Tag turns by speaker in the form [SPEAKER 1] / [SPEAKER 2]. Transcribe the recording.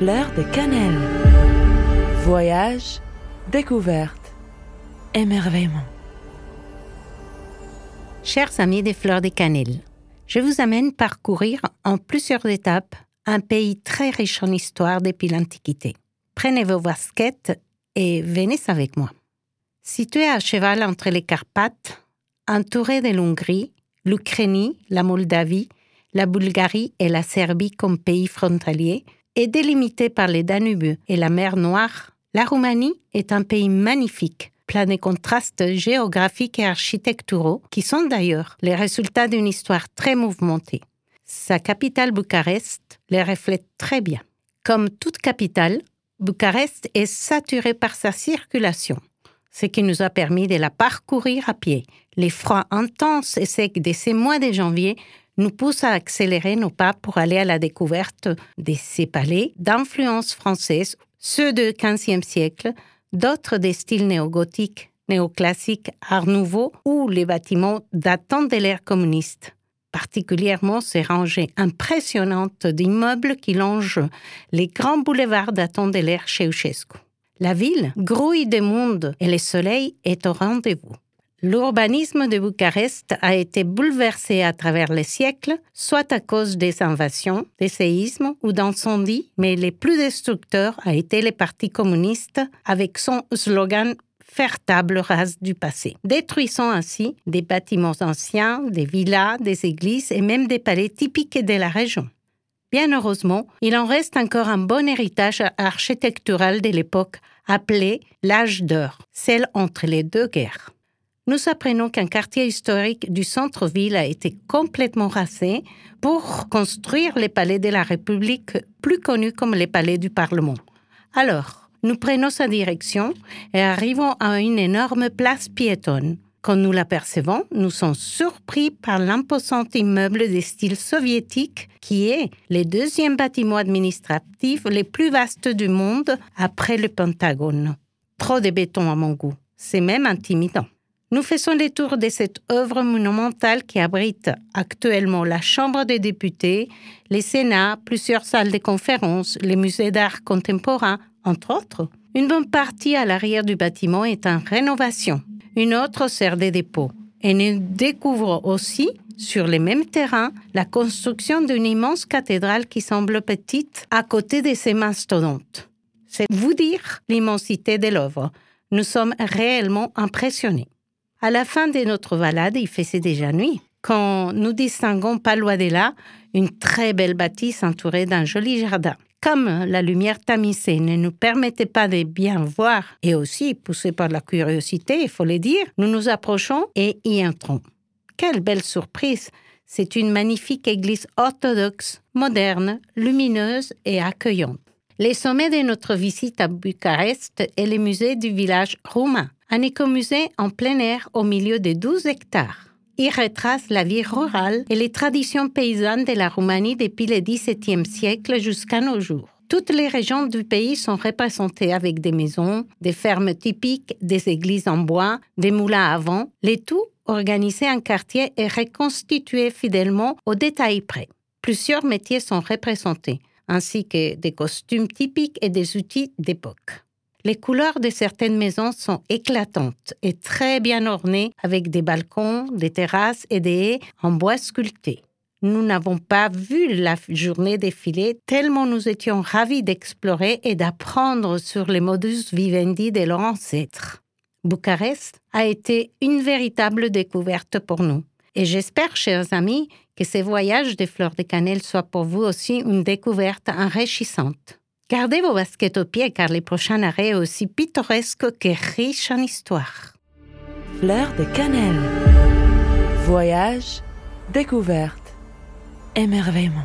[SPEAKER 1] Fleur de cannelle. Voyage, découverte, émerveillement.
[SPEAKER 2] Chers amis des Fleurs de cannelle, je vous amène parcourir en plusieurs étapes un pays très riche en histoire depuis l'Antiquité. Prenez vos baskets et venez avec moi. Situé à cheval entre les Carpates, entouré de l'Hongrie, l'Ukraine, la Moldavie, la Bulgarie et la Serbie comme pays frontaliers, et délimité par les Danube et la mer Noire, la Roumanie est un pays magnifique, plein de contrastes géographiques et architecturaux qui sont d'ailleurs les résultats d'une histoire très mouvementée. Sa capitale Bucarest les reflète très bien. Comme toute capitale, Bucarest est saturée par sa circulation, ce qui nous a permis de la parcourir à pied. Les froids intenses et secs de ces mois de janvier nous poussent à accélérer nos pas pour aller à la découverte de ces palais d'influence française, ceux du XVe siècle, d'autres des styles néo-gothiques, néoclassiques, art nouveau ou les bâtiments datant de l'ère communiste particulièrement ces rangées impressionnantes d'immeubles qui longent les grands boulevards datant de l'ère Ceausescu. La ville grouille de monde et le soleil est au rendez-vous. L'urbanisme de Bucarest a été bouleversé à travers les siècles, soit à cause des invasions, des séismes ou d'incendies, mais les plus destructeurs a été le Parti communiste avec son slogan faire table rase du passé, détruisant ainsi des bâtiments anciens, des villas, des églises et même des palais typiques de la région. Bien heureusement, il en reste encore un bon héritage architectural de l'époque appelé l'âge d'or, celle entre les deux guerres nous apprenons qu'un quartier historique du centre-ville a été complètement rasé pour construire les palais de la République, plus connus comme les palais du Parlement. Alors, nous prenons sa direction et arrivons à une énorme place piétonne. Quand nous l'apercevons, nous sommes surpris par l'imposant immeuble de style soviétique qui est le deuxième bâtiment administratif le plus vaste du monde après le Pentagone. Trop de béton à mon goût. C'est même intimidant. Nous faisons les tours de cette œuvre monumentale qui abrite actuellement la Chambre des députés, les Sénats, plusieurs salles de conférences, les musées d'art contemporain, entre autres. Une bonne partie à l'arrière du bâtiment est en rénovation. Une autre sert de dépôt. Et nous découvrons aussi, sur les mêmes terrains, la construction d'une immense cathédrale qui semble petite à côté de ces mastodontes. C'est vous dire l'immensité de l'œuvre. Nous sommes réellement impressionnés. À la fin de notre balade, il faisait déjà nuit. Quand nous distinguons pas loin de là une très belle bâtisse entourée d'un joli jardin. Comme la lumière tamisée ne nous permettait pas de bien voir, et aussi poussés par la curiosité, il faut le dire, nous nous approchons et y entrons. Quelle belle surprise! C'est une magnifique église orthodoxe, moderne, lumineuse et accueillante. Les sommets de notre visite à Bucarest est le musée du village roumain un écomusée en plein air au milieu de 12 hectares. Il retrace la vie rurale et les traditions paysannes de la Roumanie depuis le XVIIe siècle jusqu'à nos jours. Toutes les régions du pays sont représentées avec des maisons, des fermes typiques, des églises en bois, des moulins à vent, les tout organisé en quartier et reconstitué fidèlement au détail près. Plusieurs métiers sont représentés, ainsi que des costumes typiques et des outils d'époque. Les couleurs de certaines maisons sont éclatantes et très bien ornées avec des balcons, des terrasses et des haies en bois sculpté. Nous n'avons pas vu la journée défiler tellement nous étions ravis d'explorer et d'apprendre sur les modus vivendi de leurs ancêtres. Bucarest a été une véritable découverte pour nous. Et j'espère, chers amis, que ces voyages des fleurs de cannelle soient pour vous aussi une découverte enrichissante. Gardez vos baskets aux pieds car les prochains arrêts aussi pittoresques que riches en histoire.
[SPEAKER 1] Fleur de cannelle. Voyage, découverte, émerveillement.